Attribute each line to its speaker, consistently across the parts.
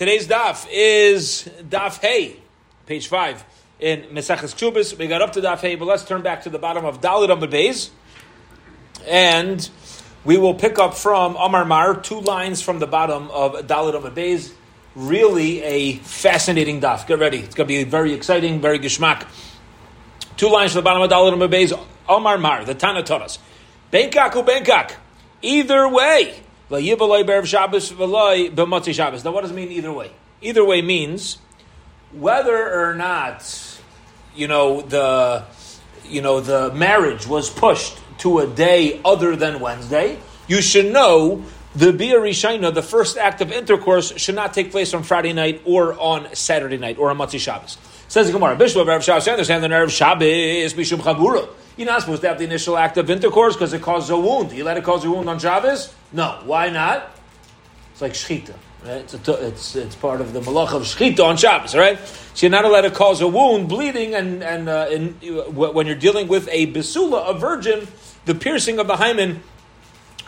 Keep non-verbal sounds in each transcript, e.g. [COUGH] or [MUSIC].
Speaker 1: Today's daf is daf Hey, page five in Meseches Ksubis. We got up to daf Hey, but let's turn back to the bottom of Dalit Amud Beis, and we will pick up from Amar Mar two lines from the bottom of Dalit Amud Beis. Really a fascinating daf. Get ready; it's going to be very exciting, very geschmack. Two lines from the bottom of Dalit Amud Beis. Amar Mar, the Tana taught us. Bangkok or Bangkok. Either way. Now, what does it mean either way? Either way means whether or not you know the you know the marriage was pushed to a day other than Wednesday. You should know the Bia the first act of intercourse, should not take place on Friday night or on Saturday night or on Matzi Shabbos. Says the Gemara, Bishop of Erev Shabbos, I understand Erev Shabbos. You're not supposed to have the initial act of intercourse because it causes a wound. You let it cause a wound on Shabbos? No. Why not? It's like shchita. Right? It's, it's, it's part of the malach of shchita on Shabbos, right? So you're not allowed to cause a wound, bleeding, and, and uh, in, when you're dealing with a basula, a virgin, the piercing of the hymen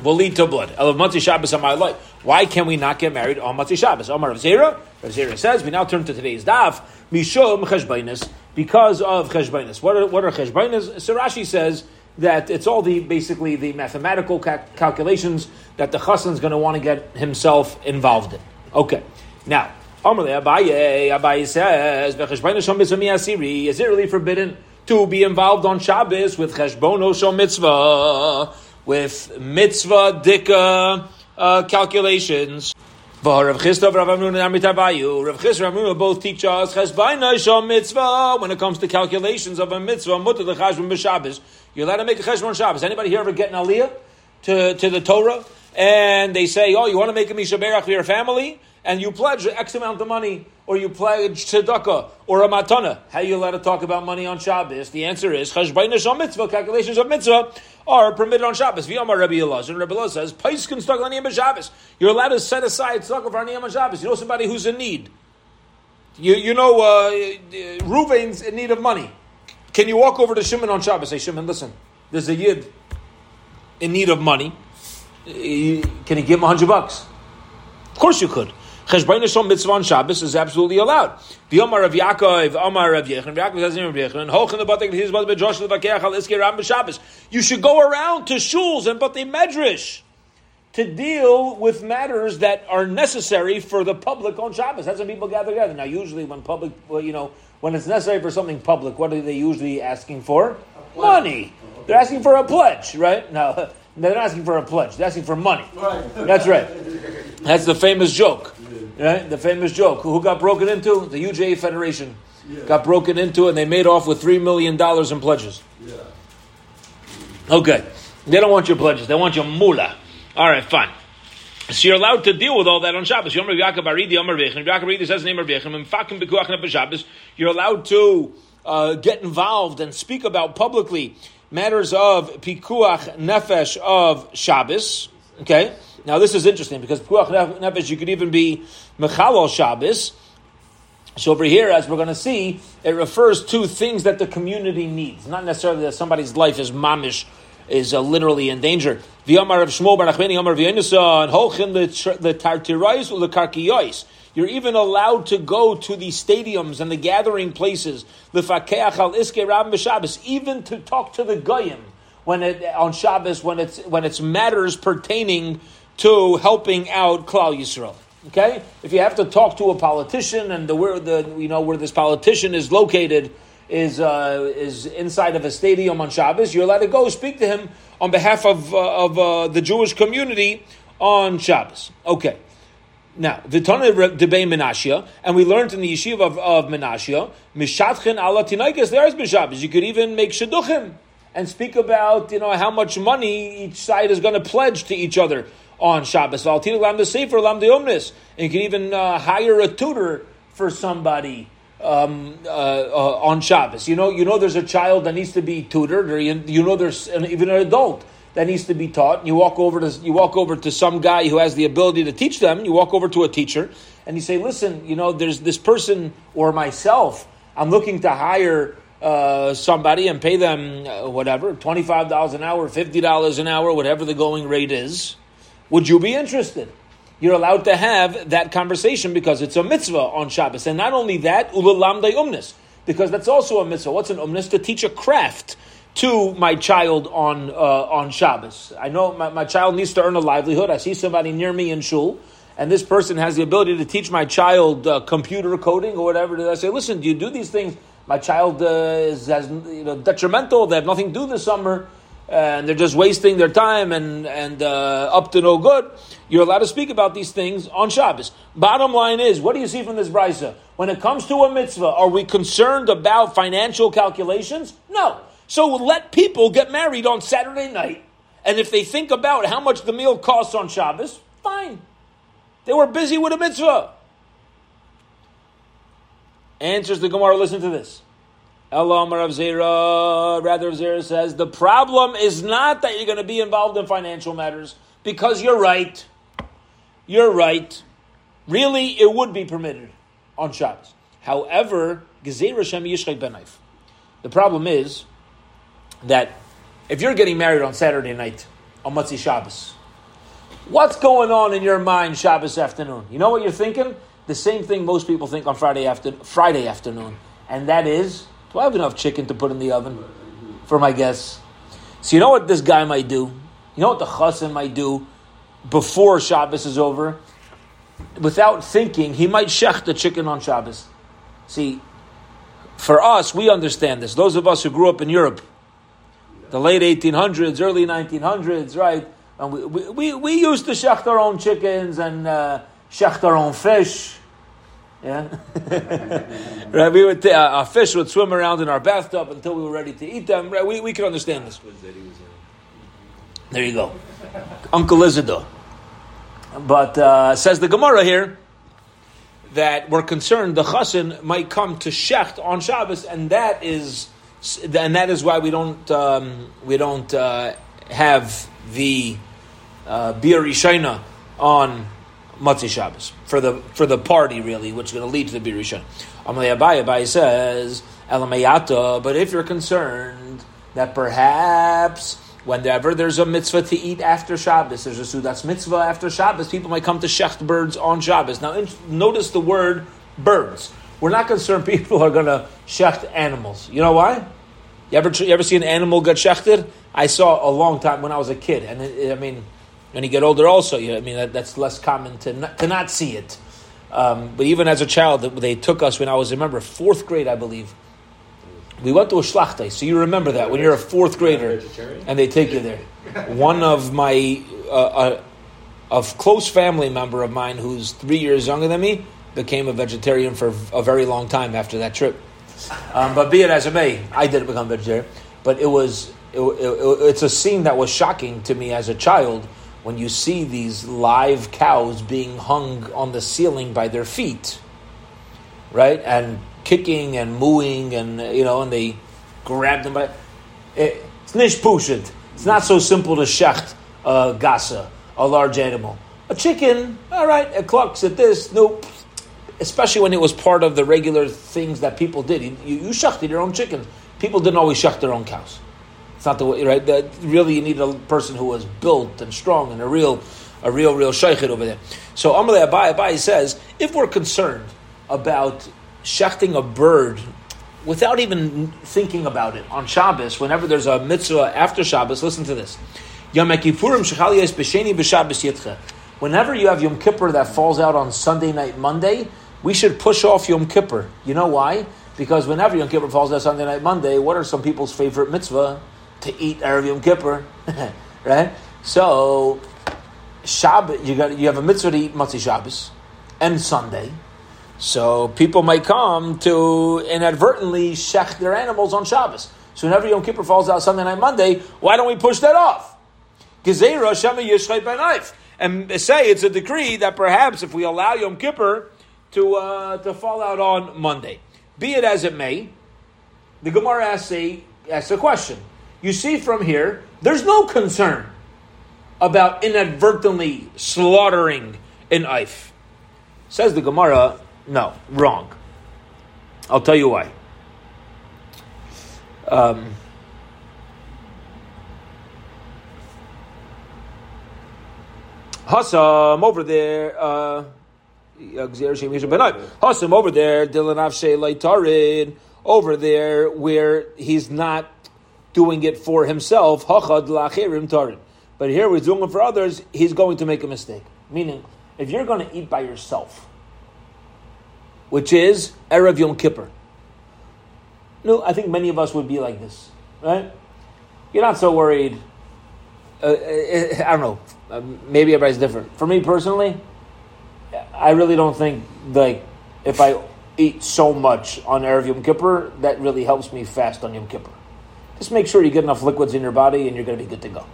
Speaker 1: will lead to blood. Matzi Shabbos on my life. Why can we not get married on Matzi Shabbos? Omar of Zera. Rav Zera says, we now turn to today's daf. Mishum cheshbainis because of cheshbainis. What are what are cheshbainis? So Rashi says that it's all the basically the mathematical ca- calculations that the chassan is going to want to get himself involved in. Okay, now. Abaye, Abaye says, Is it really forbidden to be involved on Shabbos with cheshbono shom mitzvah? With mitzvah dika uh, calculations. Rav Chisda, Rav Amnun, and Amitabayu. Rav Chisda, Rav Amnun both teach us chesbaina shom mitzvah when it comes to calculations of a mitzvah. Mutter the cheshbon. You're allowed to make a cheshbon Shabbos. Anybody here ever get an aliyah to, to the Torah? And they say, oh, you want to make a mishaberach for your family? And you pledge X amount of money or you pledge tzedakah or a matana. How you allowed to talk about money on Shabbos? The answer is shom mitzvah. Calculations of mitzvah are permitted on Shabbos. V'yamar Rabbi Elazar, Rabbi Elazar says, Paiskin tzedakah Shabbos. You're allowed to set aside tzedakah for aniyam on Shabbos. You know somebody who's in need. You, you know uh, Ruvain's in need of money. Can you walk over to Shimon on Shabbos? Say, Shimon, listen, there's a yid in need of money. Can you give him a hundred bucks? Of course you could. Cheshbon Shom Mitzvah on Shabbos is absolutely allowed. The Omar of Yaakov, Omar of Yechon, Yaakov says in Yechon, Hoch in the Batek his brother Josh Levakeach al Iske Ram Shabbos. You should go around to shuls and Batei Medrash to deal with matters that are necessary for the public on Shabbos. That's when people gather together. Now, usually when public, well, you know, when it's necessary for something public, what are they usually asking for? Money. They're asking for a pledge, right? Now, [LAUGHS] they're not asking for a pledge. They're asking for money. Right. That's right. That's the famous joke. Right? The famous joke. Who got broken into? The UJA Federation yeah. got broken into, and they made off with three million dollars in pledges. Yeah. Okay, they don't want your pledges; they want your mula. All right, fine. So you're allowed to deal with all that on Shabbos. You're allowed to uh, get involved and speak about publicly matters of pikuach nefesh of Shabbos. Okay. Now this is interesting because pikuach Nefesh, you could even be Mechalal Shabbos. So over here, as we're going to see, it refers to things that the community needs, not necessarily that somebody's life is mamish, is uh, literally in danger. You're even allowed to go to the stadiums and the gathering places, even to talk to the goyim when it on Shabbos when it's when it's matters pertaining to helping out Klal Yisrael. Okay, if you have to talk to a politician and the where the you know where this politician is located is uh, is inside of a stadium on Shabbos, you're allowed to go speak to him on behalf of uh, of uh, the Jewish community on Shabbos. Okay. Now, the Tana debate Menashia, and we learned in the yeshiva of, of Menashia, Mishatchen ala tinaikes, there is Shabbos. You could even make shidduchim and speak about you know how much money each side is going to pledge to each other on Shabbos. And you can even uh, hire a tutor for somebody um, uh, uh, on Shabbos. You know, you know, there's a child that needs to be tutored, or you, you know, there's an, even an adult that needs to be taught. You walk over to you walk over to some guy who has the ability to teach them. You walk over to a teacher and you say, "Listen, you know, there's this person or myself. I'm looking to hire." Uh, somebody and pay them uh, whatever twenty five dollars an hour, fifty dollars an hour, whatever the going rate is. Would you be interested? you're allowed to have that conversation because it's a mitzvah on Shabbos. And not only that, ulalamdei umnis, because that's also a mitzvah. What's an umnis? To teach a craft to my child on uh, on Shabbos. I know my, my child needs to earn a livelihood. I see somebody near me in shul, and this person has the ability to teach my child uh, computer coding or whatever. I say, listen, do you do these things? My child uh, is has, you know, detrimental. They have nothing to do this summer and they're just wasting their time and and uh, up to no good. You're allowed to speak about these things on Shabbos. Bottom line is, what do you see from this brisa? When it comes to a mitzvah, are we concerned about financial calculations? No. So let people get married on Saturday night, and if they think about how much the meal costs on Shabbos, fine. They were busy with a mitzvah. Answers the Gemara. Listen to this. Elam Rav Zera, rather Rav Zera says, the problem is not that you're going to be involved in financial matters, because you're right. You're right. Really, it would be permitted on Shabbos. However, Shem Benayf. The problem is that if you're getting married on Saturday night, on Matzi Shabbos, what's going on in your mind Shabbos afternoon? You know what you're thinking? The same thing most people think on Friday after Friday afternoon, and that is do I have enough chicken to put in the oven for my guests? So you know what this guy might do? You know what the chassan might do before Shabbos is over? Without thinking, he might shech the chicken on Shabbos. See, for us, we understand this. Those of us who grew up in Europe, the late 1800s, early 1900s, right? And we, we, we used to shech our own chickens and uh, shech our own fish. Yeah, [LAUGHS] right. We would uh, our fish would swim around in our bathtub until we were ready to eat them. Right? We we can understand this. There you go, Uncle Isidore. But uh, says the Gemara here that we're concerned the chassan might come to shecht on Shabbos, and that is and that is why we don't um, we don't uh, have the uh, bir on Matzi Shabbos for the for the party really, which is going to lead to the Birishan. Amalei Abaye Abaye says Elamayata, but if you're concerned that perhaps whenever there's a mitzvah to eat after Shabbos, there's a sudas mitzvah after Shabbos, people might come to shecht birds on Shabbos. Now notice the word birds. We're not concerned [LAUGHS] people are going to shecht animals. You know why? You ever you ever see an animal get shechted? I saw a long time when I was a kid, and it, I mean when you get older, also, you know, I mean, that, that's less common to not, to not see it. Um, but even as a child, they took us when I was, remember, fourth grade, I believe. We went to a shlachtay, so you remember that when you're a fourth grader, and they take you there. One of my, uh, uh, a close family member of mine, who's three years younger than me, became a vegetarian for a very long time after that trip. Um, but be it as it may, I didn't become vegetarian. But it was, it, it, it's a scene that was shocking to me as a child when you see these live cows being hung on the ceiling by their feet, right, and kicking and mooing, and you know, and they grab them by. Eh, it's nish pushit. It's not so simple to shecht a gasa, a large animal. A chicken, all right, it clucks at this. Nope. Especially when it was part of the regular things that people did. You, you, shechted your own chicken. People didn't always shecht their own cows. It's not the way, right? That really, you need a person who was built and strong and a real, a real, real shaykh over there. So Amalei Abaye Abaye says, if we're concerned about shechting a bird without even thinking about it on Shabbos, whenever there's a mitzvah after Shabbos, listen to this. Whenever you have Yom Kippur that falls out on Sunday night, Monday, we should push off Yom Kippur. You know why? Because whenever Yom Kippur falls out Sunday night, Monday, what are some people's favorite mitzvah? To eat Erev Yom Kippur, [LAUGHS] right? So, Shabbat, you got you have a mitzvah to eat Matzah Shabbos and Sunday. So people might come to inadvertently shech their animals on Shabbos. So whenever Yom Kippur falls out Sunday night, Monday, why don't we push that off? Gezerah Shema by knife. And say it's a decree that perhaps if we allow Yom Kippur to, uh, to fall out on Monday. Be it as it may, the Gemara asks a, asks a question you see from here, there's no concern about inadvertently slaughtering an if. Says the Gemara, no, wrong. I'll tell you why. Um, Hassam over there. Uh, over there. Over there where he's not doing it for himself. But here we're doing it for others. He's going to make a mistake. Meaning, if you're going to eat by yourself, which is erev Yom Kippur. No, I think many of us would be like this, right? You're not so worried. Uh, uh I don't know. Uh, maybe everybody's different. For me personally, I really don't think like if I eat so much on erev Yom Kippur, that really helps me fast on Yom Kippur. Just make sure you get enough liquids in your body, and you're going to be good to go.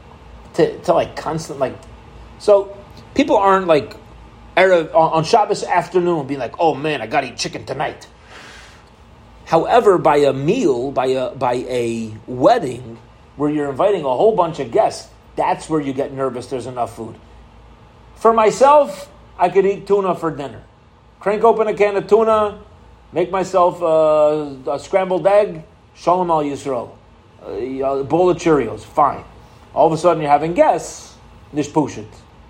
Speaker 1: To, to like constant like, so people aren't like erev on Shabbos afternoon being like, oh man, I got to eat chicken tonight. However, by a meal, by a by a wedding, where you're inviting a whole bunch of guests, that's where you get nervous. There's enough food. For myself, I could eat tuna for dinner. Crank open a can of tuna, make myself a, a scrambled egg, shalom al Yisrael, a, a bowl of Cheerios, fine. All of a sudden, you're having guests, nish pushit.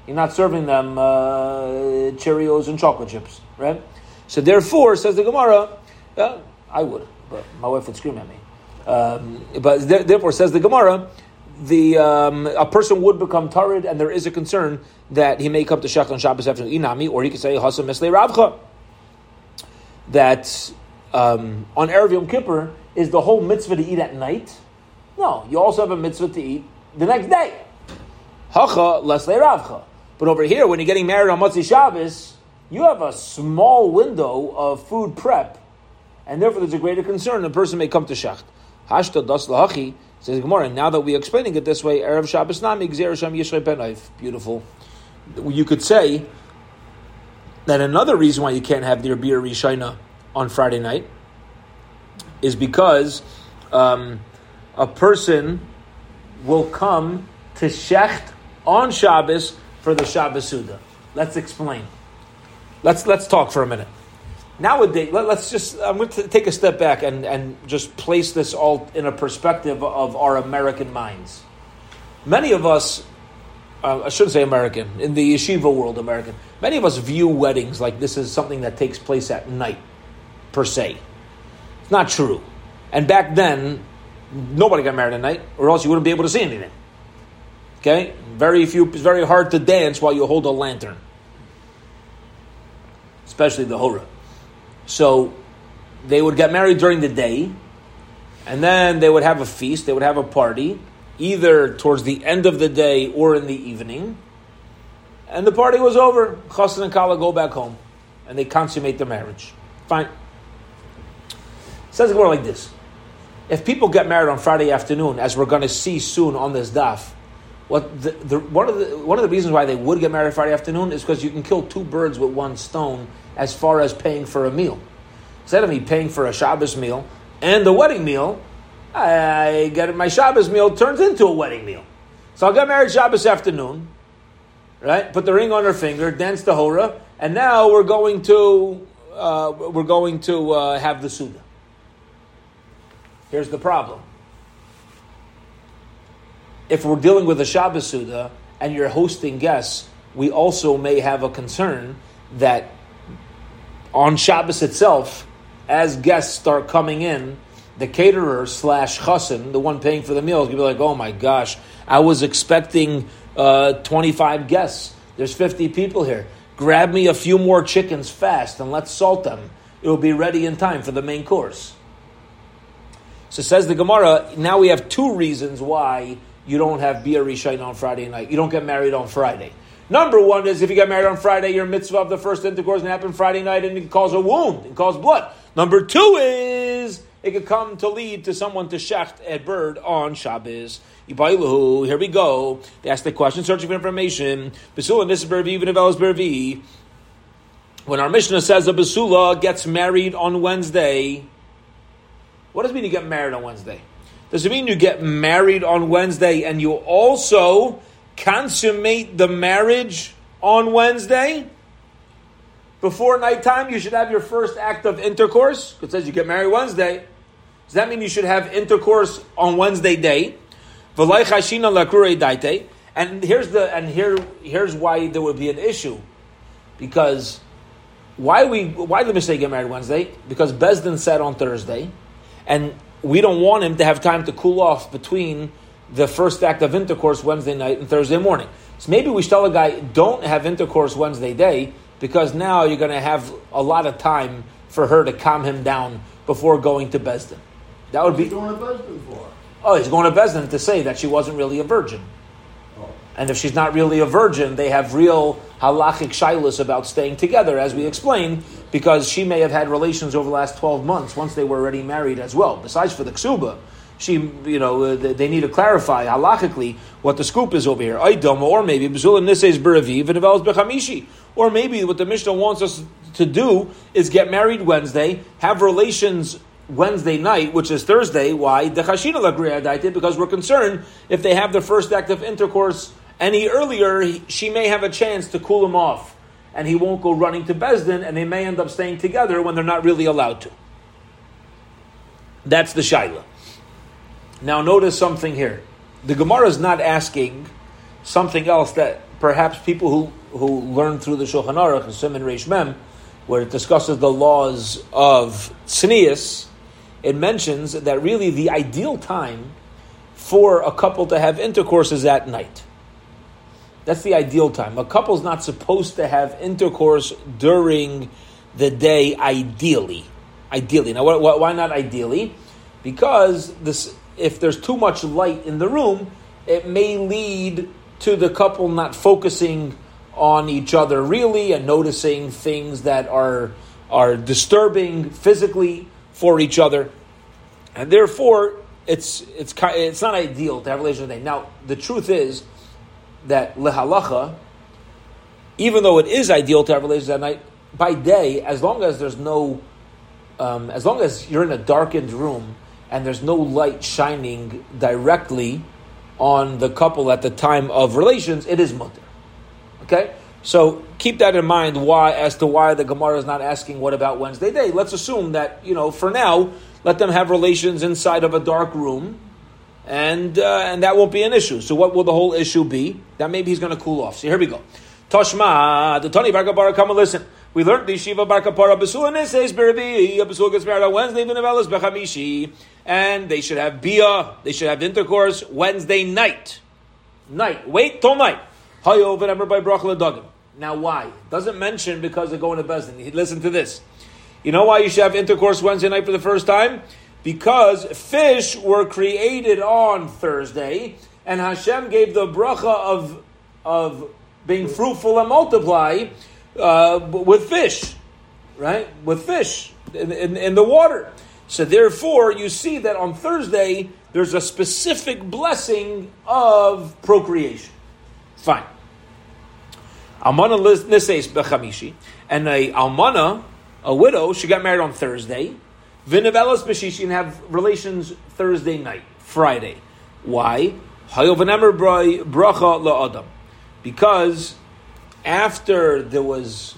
Speaker 1: You're not serving them uh, Cheerios and chocolate chips, right? So therefore, says the Gemara, uh, I would, but my wife would scream at me. Um, but therefore, says the Gemara, the um, a person would become tarid, and there is a concern that he may come to shech on Shabbos after inami, or he could say hasam misle ravcha. That um, on erev Yom Kippur is the whole mitzvah to eat at night. No, you also have a mitzvah to eat the next day. Hacha lesle ravcha. But over here, when you're getting married on Motzi Shabbos, you have a small window of food prep and therefore there's a greater concern. The person may come to shacht. Hashta das lahachi says Gemara. Now that we're explaining it this way, erev Shabbos nami gzerasham yishrei benayv. Beautiful. You could say that another reason why you can't have your beer rishayna on Friday night is because um, a person will come to shecht on Shabbos for the Shabbos Suda. Let's explain. Let's let's talk for a minute nowadays, let, us just, I'm going to take a step back and, and just place this all in a perspective of our American minds. Many of us, uh, I shouldn't say American, in the yeshiva world, American, many of us view weddings like this is something that takes place at night, per se. It's not true. And back then, nobody got married at night, or else you wouldn't be able to see anything. Okay? Very few, it's very hard to dance while you hold a lantern. Especially the Hora. So they would get married during the day, and then they would have a feast, they would have a party, either towards the end of the day or in the evening. And the party was over. Chassan and Kala go back home, and they consummate their marriage. Fine. It says more like this. If people get married on Friday afternoon, as we're going to see soon on this daf, what the, the, one of the one of the reasons why they would get married Friday afternoon is because you can kill two birds with one stone as far as paying for a meal. Instead of me paying for a Shabbos meal and a wedding meal, I get my Shabbos meal turns into a wedding meal. So I'll get married Shabbos afternoon, right? Put the ring on her finger, dance the hora, and now we're going to uh, we're going to uh, have the suda. Here's the problem if we're dealing with a Shabbos Suda and you're hosting guests, we also may have a concern that on Shabbos itself, as guests start coming in, the caterer slash chassan, the one paying for the meals, you'll be like, oh my gosh, I was expecting uh, 25 guests. There's 50 people here. Grab me a few more chickens fast and let's salt them. It will be ready in time for the main course. So says the Gemara, now we have two reasons why you don't have Bia Rishon on Friday night. You don't get married on Friday. Number one is if you get married on Friday, your mitzvah of the first intercourse can happen Friday night and it can cause a wound, it cause blood. Number two is it could come to lead to someone to shecht a bird on Shabbos. Here we go. They ask the question, searching for information. Basula Nisbervi, even if Bervi. When our Mishnah says a Basula gets married on Wednesday, what does it mean to get married on Wednesday? Does it mean you get married on Wednesday and you also consummate the marriage on Wednesday? Before nighttime, you should have your first act of intercourse. It says you get married Wednesday. Does that mean you should have intercourse on Wednesday day? And here's the and here here's why there would be an issue, because why we why did the Mishnah get married Wednesday? Because Besdin said on Thursday, and we don't want him to have time to cool off between the first act of intercourse Wednesday night and Thursday morning. So maybe we tell a guy don't have intercourse Wednesday day because now you're going to have a lot of time for her to calm him down before going to Besdin. That would be.
Speaker 2: going to Besdin for?
Speaker 1: Oh, he's going to Besdin to say that she wasn't really a virgin. And if she's not really a virgin, they have real halachic shilas about staying together, as we explained, because she may have had relations over the last 12 months once they were already married as well. Besides for the ksuba, she, you know, uh, they need to clarify halachically what the scoop is over here. Aydom, or maybe B'zul Nises B'Raviv and develops B'chamishi. Or maybe what the Mishnah wants us to do is get married Wednesday, have relations Wednesday night, which is Thursday. Why? Because we're concerned if they have their first act of intercourse any earlier, he- she may have a chance to cool him off, and he won't go running to Besdin, and they may end up staying together when they're not really allowed to. That's the shaila. Now, notice something here. The Gemara is not asking something else that perhaps people who, who learn through the Shulchan Aruch and Simon Reish Mem, where it discusses the laws of tznius, it mentions that really the ideal time for a couple to have intercourse is at night. That's the ideal time. A couple's not supposed to have intercourse during the day, ideally. Ideally. Now, wh- wh- why not ideally? Because this, if there's too much light in the room, it may lead to the couple not focusing on each other really and noticing things that are are disturbing physically for each other, and therefore it's it's it's not ideal to have relations at night. Now, the truth is that lehalacha, even though it is ideal to have relations at night, by day, as long as there's no, um, as long as you're in a darkened room and there's no light shining directly on the couple at the time of relations, it is mutter. Okay, so keep that in mind. Why, as to why the Gemara is not asking what about Wednesday day? Let's assume that you know for now, let them have relations inside of a dark room and uh, and that won't be an issue. So what will the whole issue be? That maybe he's going to cool off. So here we go. Toshma, the Tony Barkapara, come and listen. We learned the Shiva Barkapara Basula Nises Birabi. Basula gets married on Wednesday, Vinavelas Bechamishi. And they should have Bia, they should have intercourse Wednesday night. Night. Wait till night. Hayo V'nemer by Brachla Duggan. Now why? Doesn't mention because they're going to Bezdin. Listen to this. You know why you should have intercourse Wednesday night for the first time? Because fish were created on Thursday, and Hashem gave the bracha of of being fruitful and multiply uh, with fish, right? With fish in, in, in the water. So therefore, you see that on Thursday there's a specific blessing of procreation. Fine. Almana niseis bechamishi, and a almana, a widow, she got married on Thursday. Vinavelas b'shishi and have relations Thursday night, Friday. Why? Bracha la'adam. Because after there was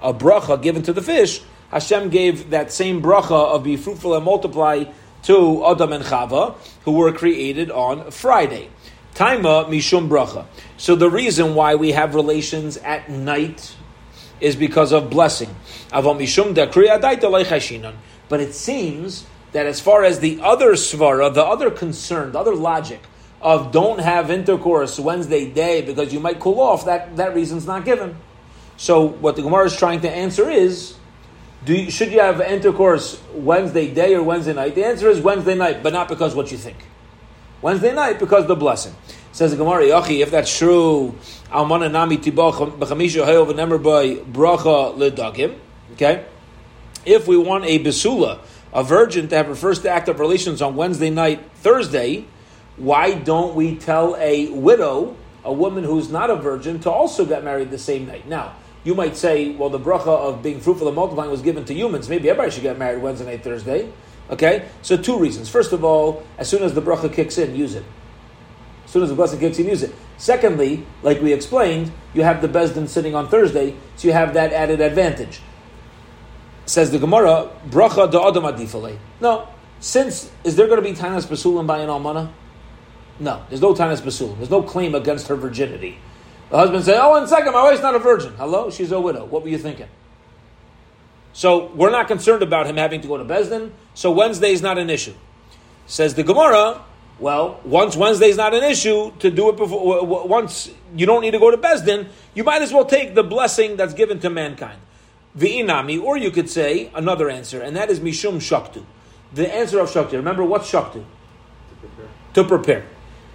Speaker 1: a bracha given to the fish, Hashem gave that same bracha of be fruitful and multiply to Adam and Chava, who were created on Friday. Taima mishum bracha. So the reason why we have relations at night is because of blessing. Avam mishum leichashinan. But it seems that as far as the other svara, the other concern, the other logic of don't have intercourse Wednesday day because you might cool off, that, that reason's not given. So what the Gemara is trying to answer is, do you, should you have intercourse Wednesday day or Wednesday night? The answer is Wednesday night, but not because what you think. Wednesday night because the blessing. Says the Gemara, Yachi, if that's true, Almana Nami Tibach B'chamisha Hayov Nemer by Bracha Ledagim. Okay? If we want a Besula, a virgin, to have her first act of relations on Wednesday night, Thursday, why don't we tell a widow, a woman who's not a virgin, to also get married the same night? Now, you might say, well, the bracha of being fruitful and multiplying was given to humans. Maybe everybody should get married Wednesday night, Thursday. Okay? So, two reasons. First of all, as soon as the bracha kicks in, use it. As soon as the blessing kicks in, use it. Secondly, like we explained, you have the Besdin sitting on Thursday, so you have that added advantage. Says the Gemara, bracha da adam adifale. No. Since, is there going to be tanas basulim by an almana? No, there's no tanis basul. There's no claim against her virginity. The husband said, "Oh, one second, my wife's not a virgin. Hello, she's a widow. What were you thinking?" So we're not concerned about him having to go to Besdin. So Wednesday is not an issue. Says the Gemara. Well, once Wednesday is not an issue, to do it before, once you don't need to go to Besdin, you might as well take the blessing that's given to mankind. V'inami, or you could say another answer, and that is Mishum Shaktu. The answer of Shaktu. Remember, what's Shaktu? To prepare. To prepare.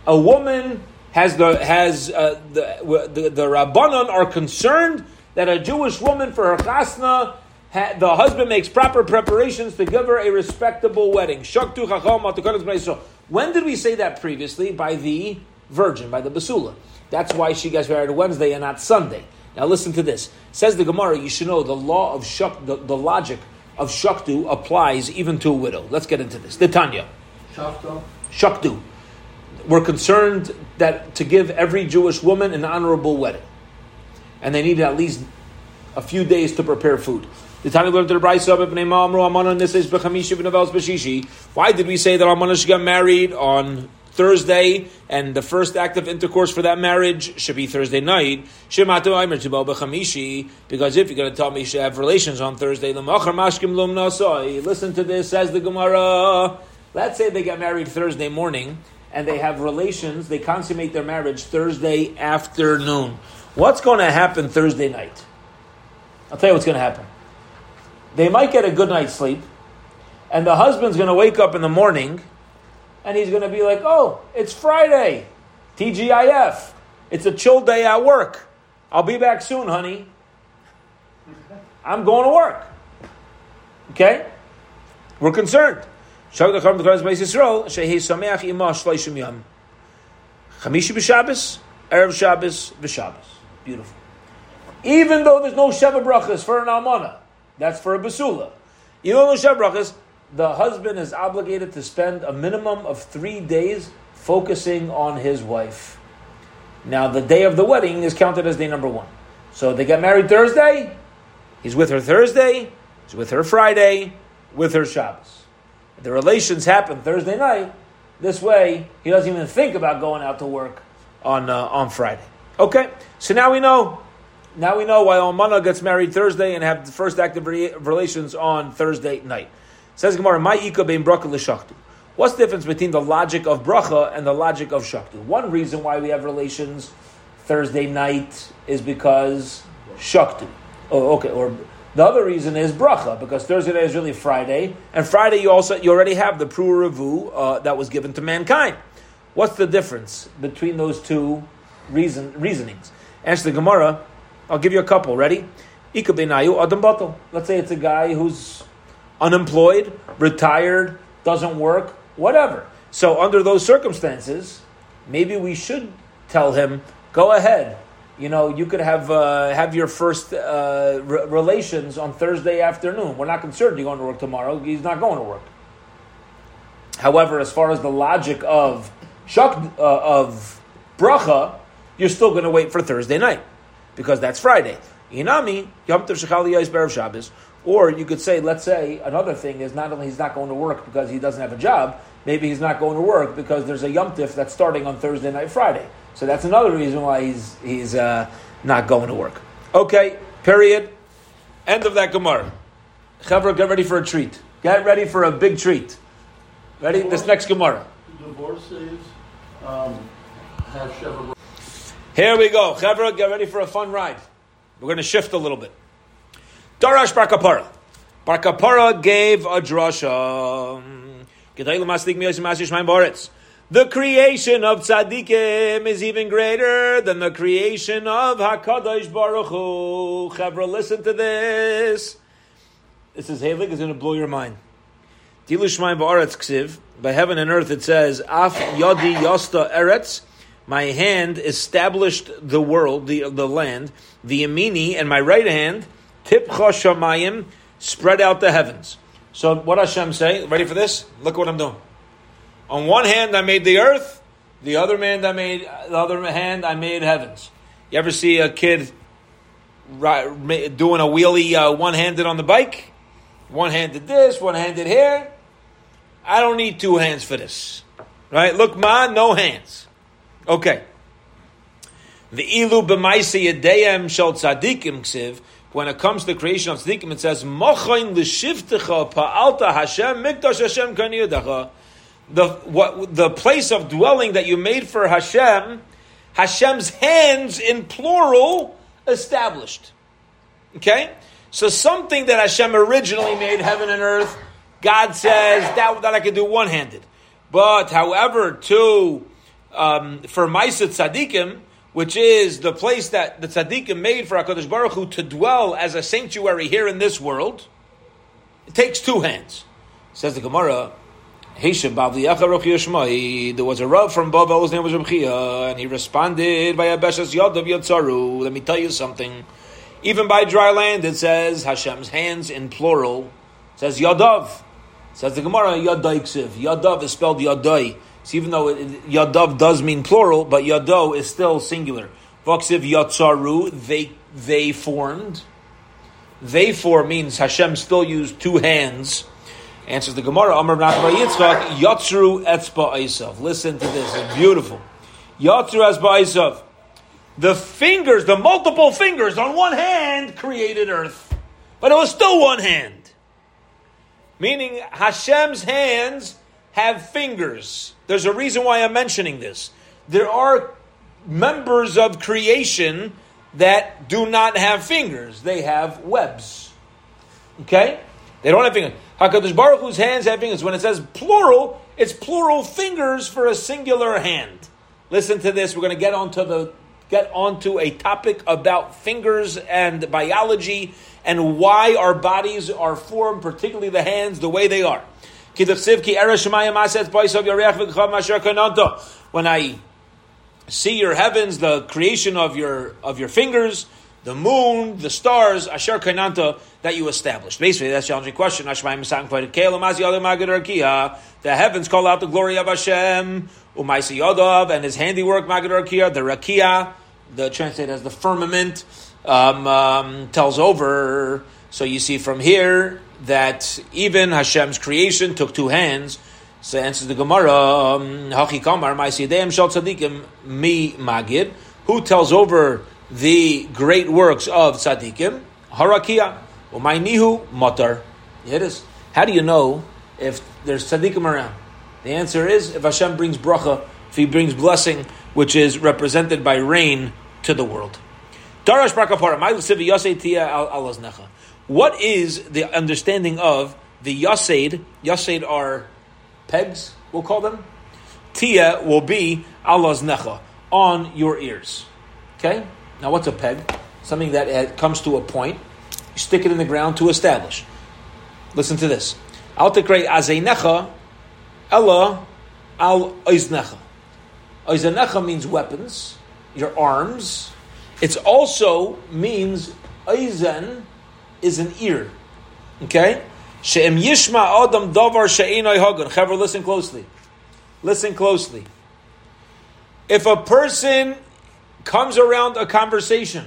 Speaker 1: A woman has the has uh, the, the the rabbanon are concerned that a Jewish woman for her chasna, ha, the husband makes proper preparations to give her a respectable wedding. Shaktu chacham When did we say that previously? By the virgin, by the basula. That's why she gets married Wednesday and not Sunday. Now listen to this. Says the Gemara, you should know the law of shuk, the, the logic of shaktu applies even to a widow. Let's get into this. The Tanya. Shaktu. Shaktu were concerned that to give every Jewish woman an honorable wedding, and they needed at least a few days to prepare food. The time we learned to the Brisa Why did we say that Almana should get married on Thursday, and the first act of intercourse for that marriage should be Thursday night? Because if you're going to tell me you should have relations on Thursday, listen to this, says the Gemara. Let's say they get married Thursday morning and they have relations, they consummate their marriage Thursday afternoon. What's going to happen Thursday night? I'll tell you what's going to happen. They might get a good night's sleep, and the husband's going to wake up in the morning and he's going to be like, oh, it's Friday, TGIF. It's a chill day at work. I'll be back soon, honey. I'm going to work. Okay? We're concerned. Shabbos. Beautiful. Even though there's no Sheva Brachas for an Almana, that's for a Basula. Even though no Sheva Brachas, the husband is obligated to spend a minimum of three days focusing on his wife. Now, the day of the wedding is counted as day number one. So they get married Thursday, he's with her Thursday, he's with her Friday, with her Shabbos the relations happen Thursday night, this way he doesn't even think about going out to work on uh, on Friday. Okay, so now we know. Now we know why Almana gets married Thursday and have the first active re- relations on Thursday night. Says Gemara, "My ika bein bracha l'shachtu." What's the difference between the logic of bracha and the logic of shaktu? One reason why we have relations Thursday night is because shaktu. Oh, okay, or the other reason is bracha because Thursday night is really Friday, and Friday you also you already have the pru revu uh, that was given to mankind. What's the difference between those two reason reasonings? Answer the Gemara. I'll give you a couple. Ready? adam Bato. Let's say it's a guy who's unemployed, retired, doesn't work, whatever. So under those circumstances, maybe we should tell him, go ahead, you know, you could have uh, have your first uh, re- relations on Thursday afternoon. We're not concerned you're going to work tomorrow. He's not going to work. However, as far as the logic of shak, uh, of bracha, you're still going to wait for Thursday night because that's Friday. Inami Yom Tov Shechali Shabbos. Or you could say, let's say another thing is not only he's not going to work because he doesn't have a job, maybe he's not going to work because there's a Yom Tif that's starting on Thursday night, Friday. So that's another reason why he's he's uh, not going to work. Okay, period. End of that Gemara. Chavra, get ready for a treat. Get ready for a big treat. Ready? Divorce, this next Gemara. Divorces um, have. Here we go. Chavra, get ready for a fun ride. We're going to shift a little bit. Darash Bar Kapara. Barkapara gave a drasha. The creation of tzaddikim is even greater than the creation of Hakadosh Baruch Hu. Chavra, listen to this. This is Halik is going to blow your mind. Dilu Shemaim ba'aretz ksiv. By heaven and earth, it says, "Af yadi yosta eretz." My hand established the world, the the land. The yamini and my right hand, tipcha shamayim, spread out the heavens. So what Hashem say? Ready for this? Look what I'm doing. On one hand, I made the earth. The other hand, I made the other hand, I made heavens. You ever see a kid doing a wheelie uh, one-handed on the bike? One-handed this, one-handed here. I don't need two hands for this. Right? Look, ma, no hands. Okay. The ilu b'maisi yedeyem shel tzadikim ksiv. When it comes to the creation of tzadikim, it says mochain l'shivtecha pa'alta Hashem mikdash Hashem kaniyadacha. The what the place of dwelling that you made for Hashem, Hashem's hands in plural established. Okay, so something that Hashem originally made heaven and earth, God says that that I can do one handed. But however, to um, for Maisa Tzadikim, which is the place that the tzaddikim made for Hakadosh Baruch Hu to dwell as a sanctuary here in this world, it takes two hands. Says the Gemara. There was a Rav from Babel, his name was Rabchia, and he responded by a Beshas Yodav Yotzaru. Let me tell you something. Even by dry land, it says Hashem's hands in plural. It says Yadav. says the Gemara, Yadai Ksiv. Yadav is spelled Yadai. So even though it, Yadav does mean plural, but Yado is still singular. Vaksiv Yatzaru, they, they formed. They for means Hashem still used two hands. Answers the Gemara, Amr Nachbar Yitzchak, Yatzru Etzba Isav. Listen to this, it's beautiful. Yatzru Etzba Isav. The fingers, the multiple fingers on one hand created earth. But it was still one hand. Meaning Hashem's hands have fingers. There's a reason why I'm mentioning this. There are members of creation that do not have fingers, they have webs. Okay? They don't have fingers. HaKadosh Baruch Hu's hands have fingers. When it says plural, it's plural fingers for a singular hand. Listen to this. We're going to get onto the get onto a topic about fingers and biology and why our bodies are formed, particularly the hands, the way they are. When I see your heavens, the creation of your of your fingers, the moon, the stars, asher kainanta that you established. Basically, that's a challenging question. The heavens call out the glory of Hashem, and his handiwork, the rakia, the translated as the firmament, um, um, tells over. So you see from here that even Hashem's creation took two hands. So answers the Gemara, um, mi magid. Who tells over the great works of tzaddikim? Harakia. Umaynihu motar. It is. How do you know if there's tzaddikim around? The answer is if Hashem brings bracha, if He brings blessing, which is represented by rain to the world. Darash Bar Kapara. What is the understanding of the yasaid? Yasaid are pegs, we'll call them. Tia will be Allah's necha, on your ears. Okay? Now, what's a peg? Something that uh, comes to a point. You stick it in the ground to establish. Listen to this. Al tekrei azeinecha, Ella al oiznecha. Oiznecha means weapons, your arms. It also means oizen is an ear. Okay? She'em yishma adam davar she'enoi hagun. Chaver, listen closely. Listen closely. If a person comes around a conversation,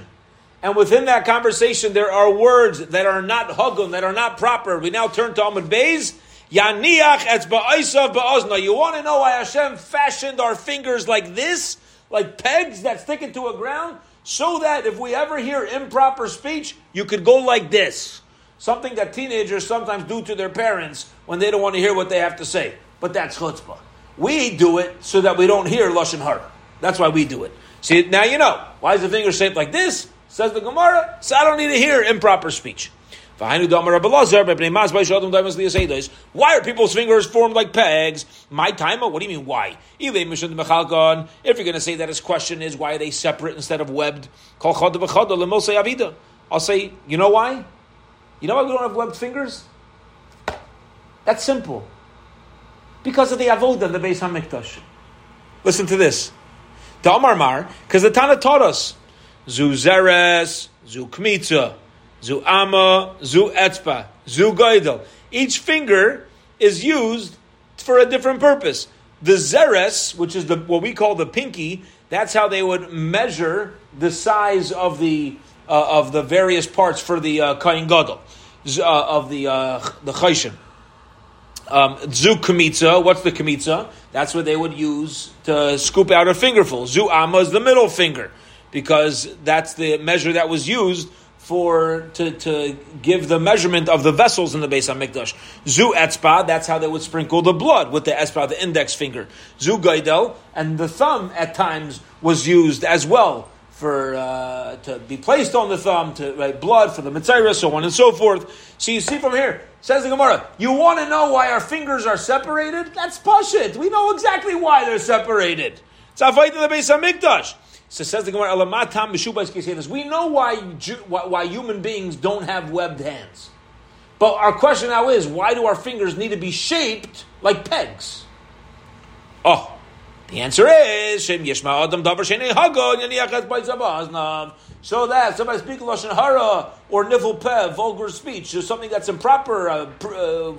Speaker 1: and within that conversation there are words that are not hagun, that are not proper, we now turn to Amud Beis. Yaniach etzba'aisav ba'ozna. You want to know why Hashem fashioned our fingers like this, like pegs that stick into a ground? So that if we ever hear improper speech, you could go like this. Something that teenagers sometimes do to their parents when they don't want to hear what they have to say. But that's chutzpah. We do it so that we don't hear lashon hara. That's why we do it. See, now you know. Why is the finger shaped like this? Says the Gemara. So I don't need to hear improper speech. Why are people's fingers formed like pegs? My time? Oh, what do you mean why? If you're going to say that his question is why are they separate instead of webbed, I'll say, you know why? You know why we don't have webbed fingers? That's simple. Because of the avodah, the Beis Hamikdash. Listen to this. Mar, because the Tana taught us, Zu Zeres, Zu Kmitza, ama, zu etzba, zu goidel. Each finger is used for a different purpose. The zeres, which is the what we call the pinky, that's how they would measure the size of the uh, of the various parts for the uh, kain uh, of the uh, the chayshin. Um, zu kamitza, what's the kamitza? That's what they would use to scoop out a fingerful. Zu amma is the middle finger, because that's the measure that was used for to, to give the measurement of the vessels in the Beis Hamikdash. Zu etzba, that's how they would sprinkle the blood with the etzba, the index finger. Zu gaidel, and the thumb at times was used as well for uh, to be placed on the thumb to blood for the mitzvah, so on and so forth. So you see from here, says the Gemara, you want to know why our fingers are separated? That's pashit. We know exactly why they're separated. It's avodah in the Beis Hamikdash. So says the Gemara, We know why, why human beings don't have webbed hands. But our question now is, why do our fingers need to be shaped like pegs? Oh, the answer is. So that somebody speaks lashon hara or nivul peh, vulgar speech, or something that's improper, uh, uh,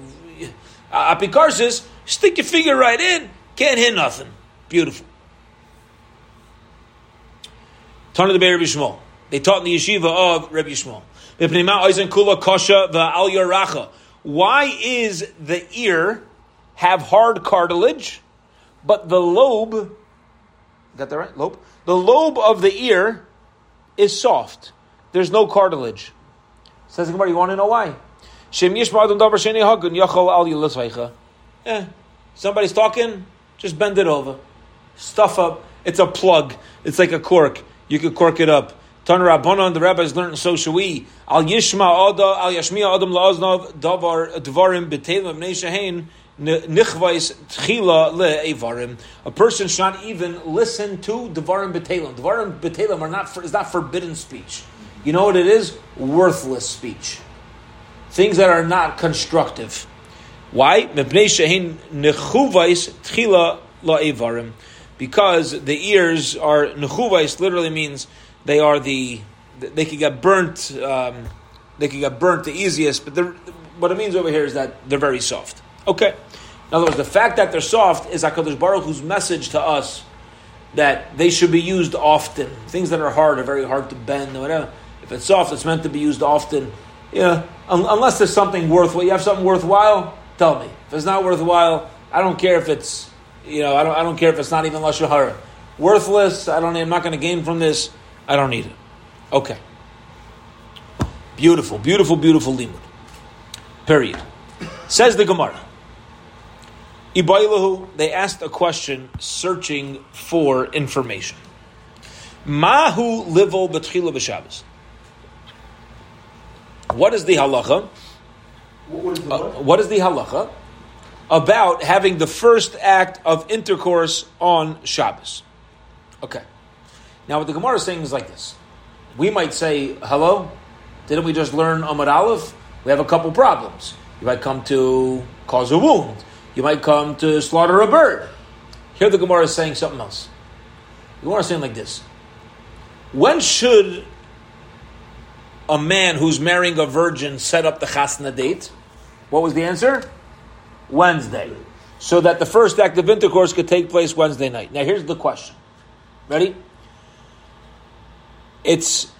Speaker 1: uh, apikarsis, stick your finger right in, can't hear nothing. Beautiful. Tana the Rabbi Shmuel. They taught in the yeshiva of Rabbi Shmuel. Why is the ear have hard cartilage, but the lobe, got that right? Lobe? The lobe of the ear is soft. There's no cartilage. Says the Gemara, you want to know why? Eh, somebody's talking, just bend it over. Stuff up. It's a plug. It's like a cork you could cork it up. Tan Rabbanon, the rabbis learned, so should we. Al Yishma Ada, Al Yashmiya Adam La'aznav, Davar, Dvarim, Betelim, Bnei Shehain, Nichvais Tchila Le A person should not even listen to Dvarim Betelim. Dvarim Betelim are not, is not forbidden speech. You know what it is? Worthless speech. Things that are not constructive. Why? Mepnei Shehain Nichuvais Tchila La'evarim because the ears are nechuvais literally means they are the they can get burnt um, they can get burnt the easiest but what it means over here is that they're very soft. Okay. In other words the fact that they're soft is HaKadosh Baruch Hu's message to us that they should be used often. Things that are hard are very hard to bend or whatever. If it's soft it's meant to be used often. Yeah. Un- unless there's something worthwhile you have something worthwhile tell me. If it's not worthwhile I don't care if it's you know, I don't, I don't care if it's not even lashon hara. Worthless. I don't. I'm not going to gain from this. I don't need it. Okay. Beautiful, beautiful, beautiful limud. Period. Says the Gemara. Ibailahu, they asked a question searching for information. Mahu livel betchila b'Shabbos. What is the halacha? What is the, uh, what is the halacha about having the first act of intercourse on Shabbos. Okay. Now, what the Gemara is saying is like this. We might say, hello, didn't we just learn Amar Aleph? We have a couple problems. You might come to cause a wound. You might come to slaughter a bird. Here the Gemara is saying something else. The Gemara is saying like this. When should a man who's marrying a virgin set up the chasna date? What was the answer? Wednesday, so that the first act of intercourse could take place Wednesday night. Now, here's the question. Ready? It's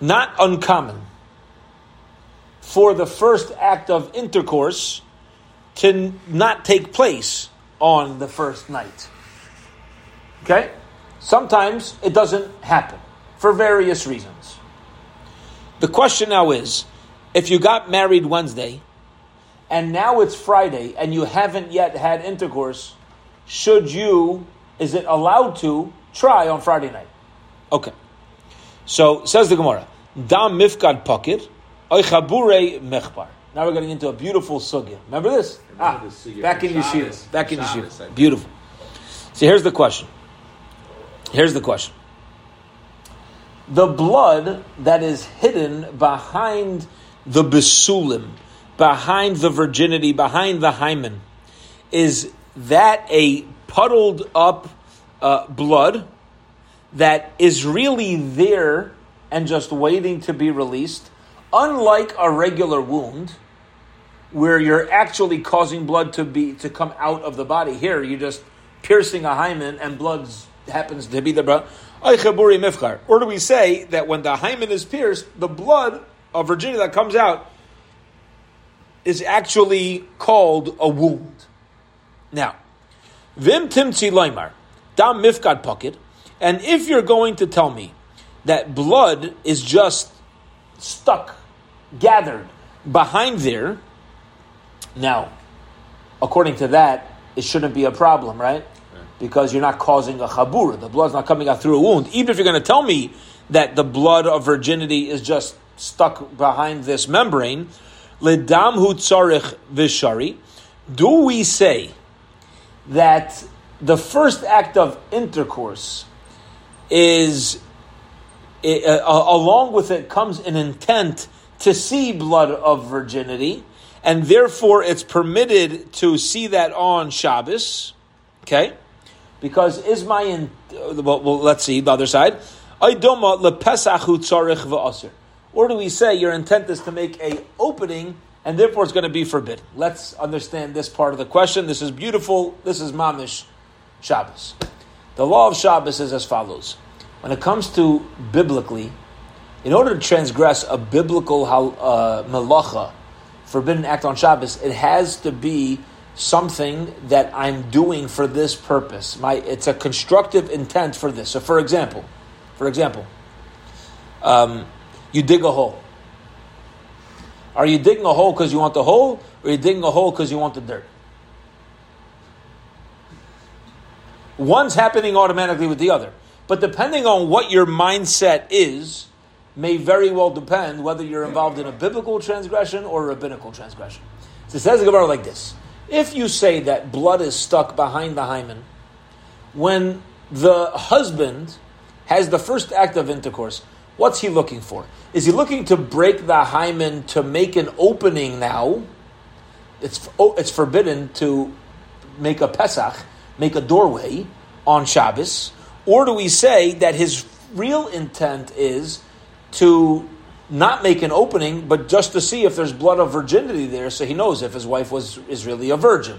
Speaker 1: not uncommon for the first act of intercourse to not take place on the first night. Okay? Sometimes it doesn't happen for various reasons. The question now is if you got married Wednesday, and now it's Friday and you haven't yet had intercourse, should you, is it allowed to try on Friday night? Okay. So says the Gemara, Dam mifkad pakid, oichabure mechbar. Now we're getting into a beautiful sugya. Remember this? Ah, back in Yeshiva. Back in Yeshiva. Beautiful. See, here's the question. Here's the question. The blood that is hidden behind the besulim, behind the virginity, behind the hymen, is that a puddled up uh, blood that is really there and just waiting to be released, unlike a regular wound where you're actually causing blood to be to come out of the body. Here, you're just piercing a hymen and blood happens to be the blood. Or do we say that when the hymen is pierced, the blood of virginity that comes out is actually called a wound. Now, Vim Timtzi Leimar, Dam Mifkad Pocket, and if you're going to tell me that blood is just stuck, gathered behind there, now, according to that, it shouldn't be a problem, right? Because you're not causing a chabur. The blood's not coming out through a wound. Even if you're going to tell me that the blood of virginity is just stuck behind this membrane, ledam hu vishari, do we say that the first act of intercourse is, uh, along with it comes an intent to see blood of virginity, and therefore it's permitted to see that on Shabbos, okay? Because is my, in, well, well, let's see the other side. Or do we say your intent is to make a opening and therefore it's going to be forbidden? Let's understand this part of the question. This is beautiful. This is mamish Shabbos. The law of Shabbos is as follows. When it comes to biblically, in order to transgress a biblical uh, malacha, forbidden act on Shabbos, it has to be something that I'm doing for this purpose. My, it's a constructive intent for this. So, for example, for example, um, you dig a hole. Are you digging a hole because you want the hole, or are you digging a hole because you want the dirt? One's happening automatically with the other. But depending on what your mindset is, may very well depend whether you're involved in a biblical transgression or a rabbinical transgression. So it says the Gemara like this. If you say that blood is stuck behind the hymen, when the husband has the first act of intercourse, what's he looking for? Is he looking to break the hymen to make an opening now? It's, oh, it's forbidden to make a Pesach, make a doorway on Shabbos. Or do we say that his real intent is to not make an opening, but just to see if there's blood of virginity there, so he knows if his wife was is really a virgin.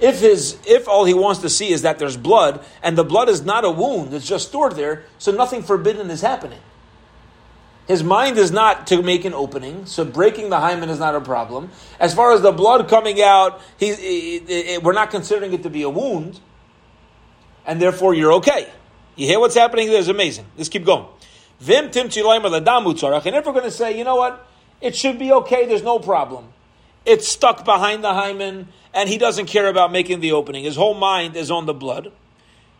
Speaker 1: If his if all he wants to see is that there's blood, and the blood is not a wound, it's just stored there, so nothing forbidden is happening. His mind is not to make an opening, so breaking the hymen is not a problem. As far as the blood coming out, he, he, he, we're not considering it to be a wound, and therefore you're okay. You hear what's happening there is amazing. Let's keep going. Vim tim And if we're going to say, you know what, it should be okay, there's no problem. It's stuck behind the hymen, and he doesn't care about making the opening. His whole mind is on the blood.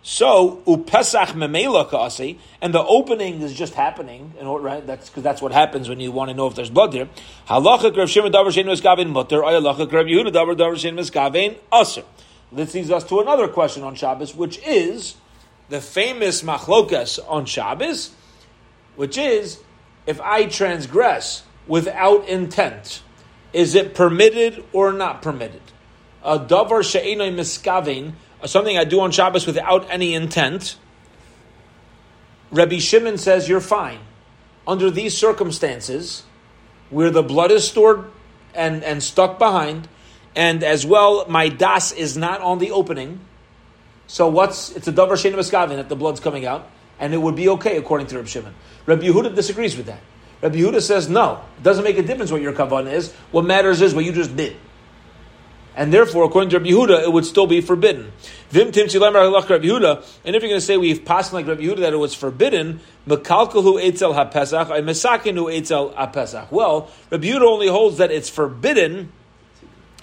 Speaker 1: So upesach memela kaasi, and the opening is just happening, and right? That's because that's what happens when you want to know if there's blood there. Halacha Rav Shimon davar shein miskavein mutter, or halacha Rav Yehuda davar davar shein miskavein aser. This leads us to another question on Shabbos, which is the famous machlokas on Shabbos which is if I transgress without intent, is it permitted or not permitted? A davar she'enoi miskavin, something I do on Shabbos without any intent. Rabbi Shimon says you're fine. Under these circumstances, where the blood is stored and, and stuck behind, and as well, my das is not on the opening. So what's it's a davar she'enoi miskavin that the blood's coming out, and it would be okay according to Rabbi Shimon. Rabbi Yehuda disagrees with that. Rabbi Yehuda says, no, it doesn't make a difference what your kavan is. What matters is what you just did. And therefore, according to Rabbi Yehuda, it would still be forbidden. Vim tim Rabbi Yehuda, and if you're going to say we've passed like Rabbi Yehuda that it was forbidden, mekalkalu etzel hapesach, I mesakinu etzel. Well, Rabbi Yehuda only holds that it's forbidden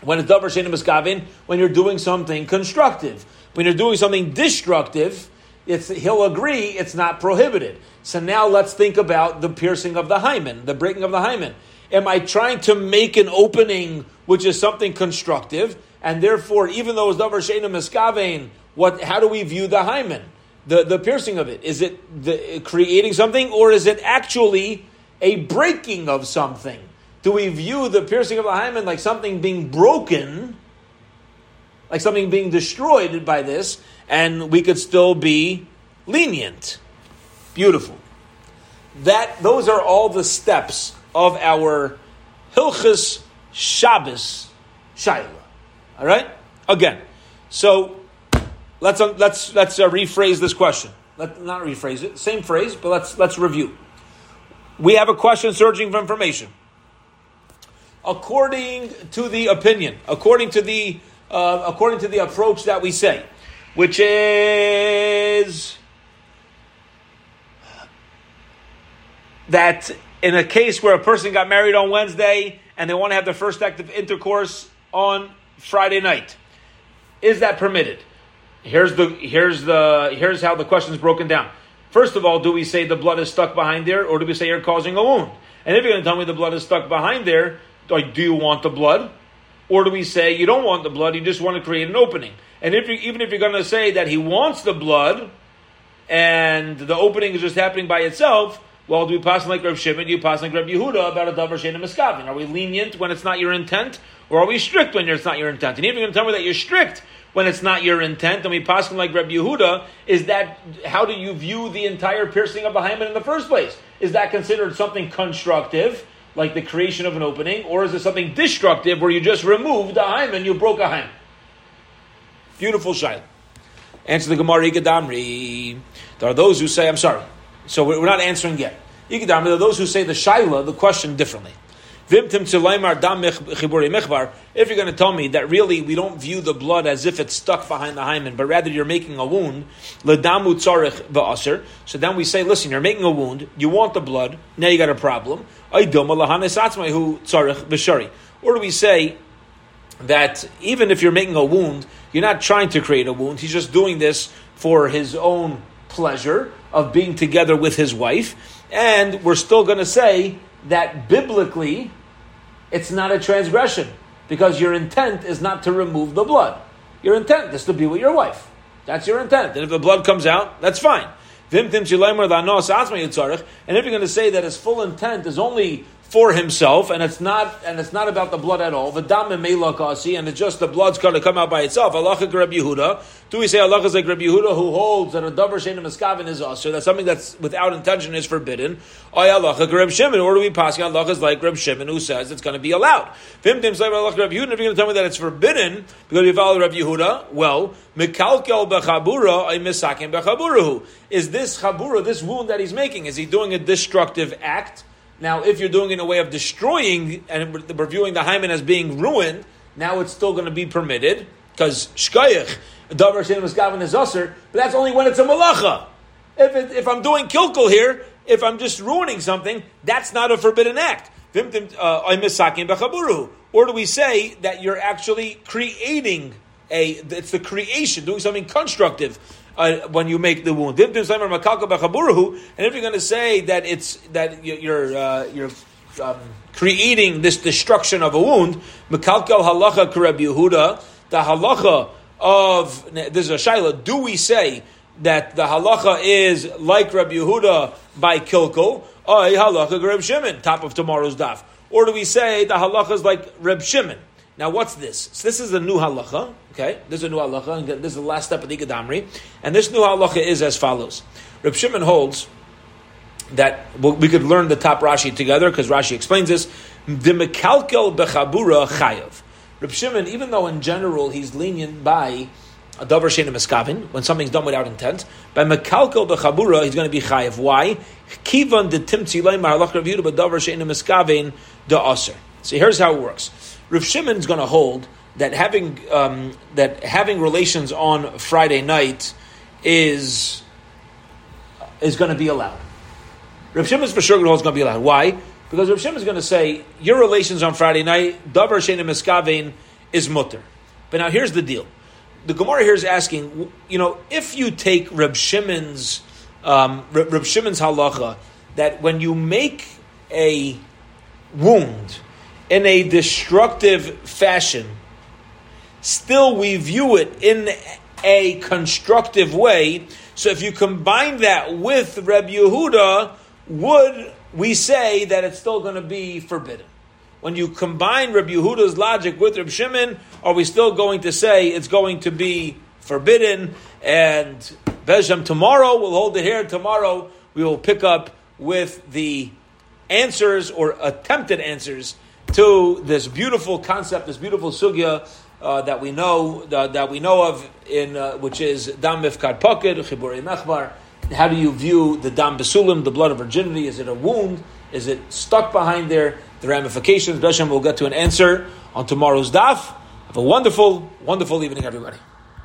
Speaker 1: when it's davar shenim miskavin, when you're doing something constructive. When you're doing something destructive, it's, he'll agree it's not prohibited. So now let's think about the piercing of the hymen, the breaking of the hymen. Am I trying to make an opening which is something constructive, and therefore, even though it's davar sheina miskavein, what? How do we view the hymen, the the piercing of it? Is it the, creating something, or is it actually a breaking of something? Do we view the piercing of the hymen like something being broken, like something being destroyed by this, and we could still be lenient? Beautiful. That those are all the steps of our Hilchus Shabbos Shaila. All right. Again, so let's uh, let's let's uh, rephrase this question. Let not rephrase it. Same phrase, but let's let's review. We have a question searching for information. according to the opinion, according to the uh, according to the approach that we say, which is that in a case where a person got married on Wednesday and they want to have their first act of intercourse on Friday night, is that permitted? Here's the here's the here's how the question is broken down. First of all, do we say the blood is stuck behind there, or do we say you're causing a wound? And if you're going to tell me the blood is stuck behind there, do you want the blood? Or do we say you don't want the blood, you just want to create an opening? And if you, even if you're going to say that he wants the blood, and the opening is just happening by itself, well, do we pass like Reb Shimon? Do you pass like Reb Yehuda about a davar shein miskavin? Are we lenient when it's not your intent, or are we strict when it's not your intent? And even going to tell me that you're strict when it's not your intent, and we pass like Reb Yehuda, is that how do you view the entire piercing of the hymen in the first place? Is that considered something constructive? like the creation of an opening, or is it something destructive where you just removed a hymen, you broke a hymen? Beautiful shaila. Answer the Gemara Igadamri. There are those who say, I'm sorry. So we're not answering yet. Those who say the shaila, the question differently. If you're going to tell me that really we don't view the blood as if it's stuck behind the hymen, but rather you're making a wound, so then we say, listen, you're making a wound, you want the blood, now you got a problem. Or do we say that even if you're making a wound, you're not trying to create a wound, he's just doing this for his own pleasure of being together with his wife, and we're still going to say that biblically, it's not a transgression because your intent is not to remove the blood. Your intent is to be with your wife. That's your intent. And if the blood comes out, that's fine. And if you're going to say that his full intent is only for himself, and it's not and it's not about the blood at all. The dam and it's just the blood's going to come out by itself. Allah Reb Yehuda. Do we say Allah is like Reb Yehuda who holds that a davar shein miskavin is usher? That's something that's without intention is forbidden. Or Allah Reb Shimon. Or do we pass Allah is like Reb Shimon who says it's going to be allowed? Vim tim Allah Reb Yehuda. If you're going to tell me that it's forbidden because you follow Reb Yehuda, well, mikalkel bechabura ay misakim bechaburahu. Is this chabura, this wound that he's making, is he doing a destructive act? Now, if you're doing it in a way of destroying and reviewing the hymen as being ruined, now it's still going to be permitted because shkayach davar shein miskaven is usher, but that's only when it's a malacha. If, it, if I'm doing kilkul here, if I'm just ruining something, that's not a forbidden act. Uh, or do we say that you're actually creating a? It's the creation, doing something constructive uh, when you make the wound. And if you're going to say that it's that you're uh, you're um, creating this destruction of a wound, halacha Yehuda, the halacha of this is a shaila. Do we say that the halacha is like Rabbi Yehuda by kilkel? Ay halacha Reb Shimon, top of tomorrow's daf. Or do we say the halacha is like Reb Shimon? Now, what's this? So this is a new halacha. Okay, this is a new halacha, and this is the last step of the Gadamri. And this new halacha is as follows: Reb Shimon holds that we could learn the top Rashi together because Rashi explains this. The mekalkel bechabura chayav. Reb Shimon, even though in general he's lenient by a davar shein miskavin when something's done without intent, by mekalkel bechabura he's going to be chayav. Why? Kivan de timtzi leim halach Rav Yehuda davar shein miskavin de aser. So here's how it works. Rav Shimon is going to hold that having um, that having relations on Friday night is is going to be allowed. Rav Shimon is for sure going to hold going to be allowed. Why? Because Rav Shimon is going to say your relations on Friday night, davar shein miskavein, is mutter. But now here's the deal: the Gemara here is asking, you know, if you take Rav Shimon's um, Reb Shimon's halacha that when you make a wound in a destructive fashion, still we view it in a constructive way. So if you combine that with Reb Yehuda, would we say that it's still going to be forbidden? When you combine Reb Yehuda's logic with Reb Shimon, are we still going to say it's going to be forbidden? And Bezhem tomorrow, we'll hold it here. Tomorrow we will pick up with the answers or attempted answers to this beautiful concept, this beautiful sugya uh, that we know uh, that we know of in uh, which is dam mifkad pocket chiburi mechbar. How do you view the dam besulim, the blood of virginity? Is it a wound? Is it stuck behind there? The ramifications. Beshem will get to an answer on tomorrow's daf. Have a wonderful, wonderful evening, everybody.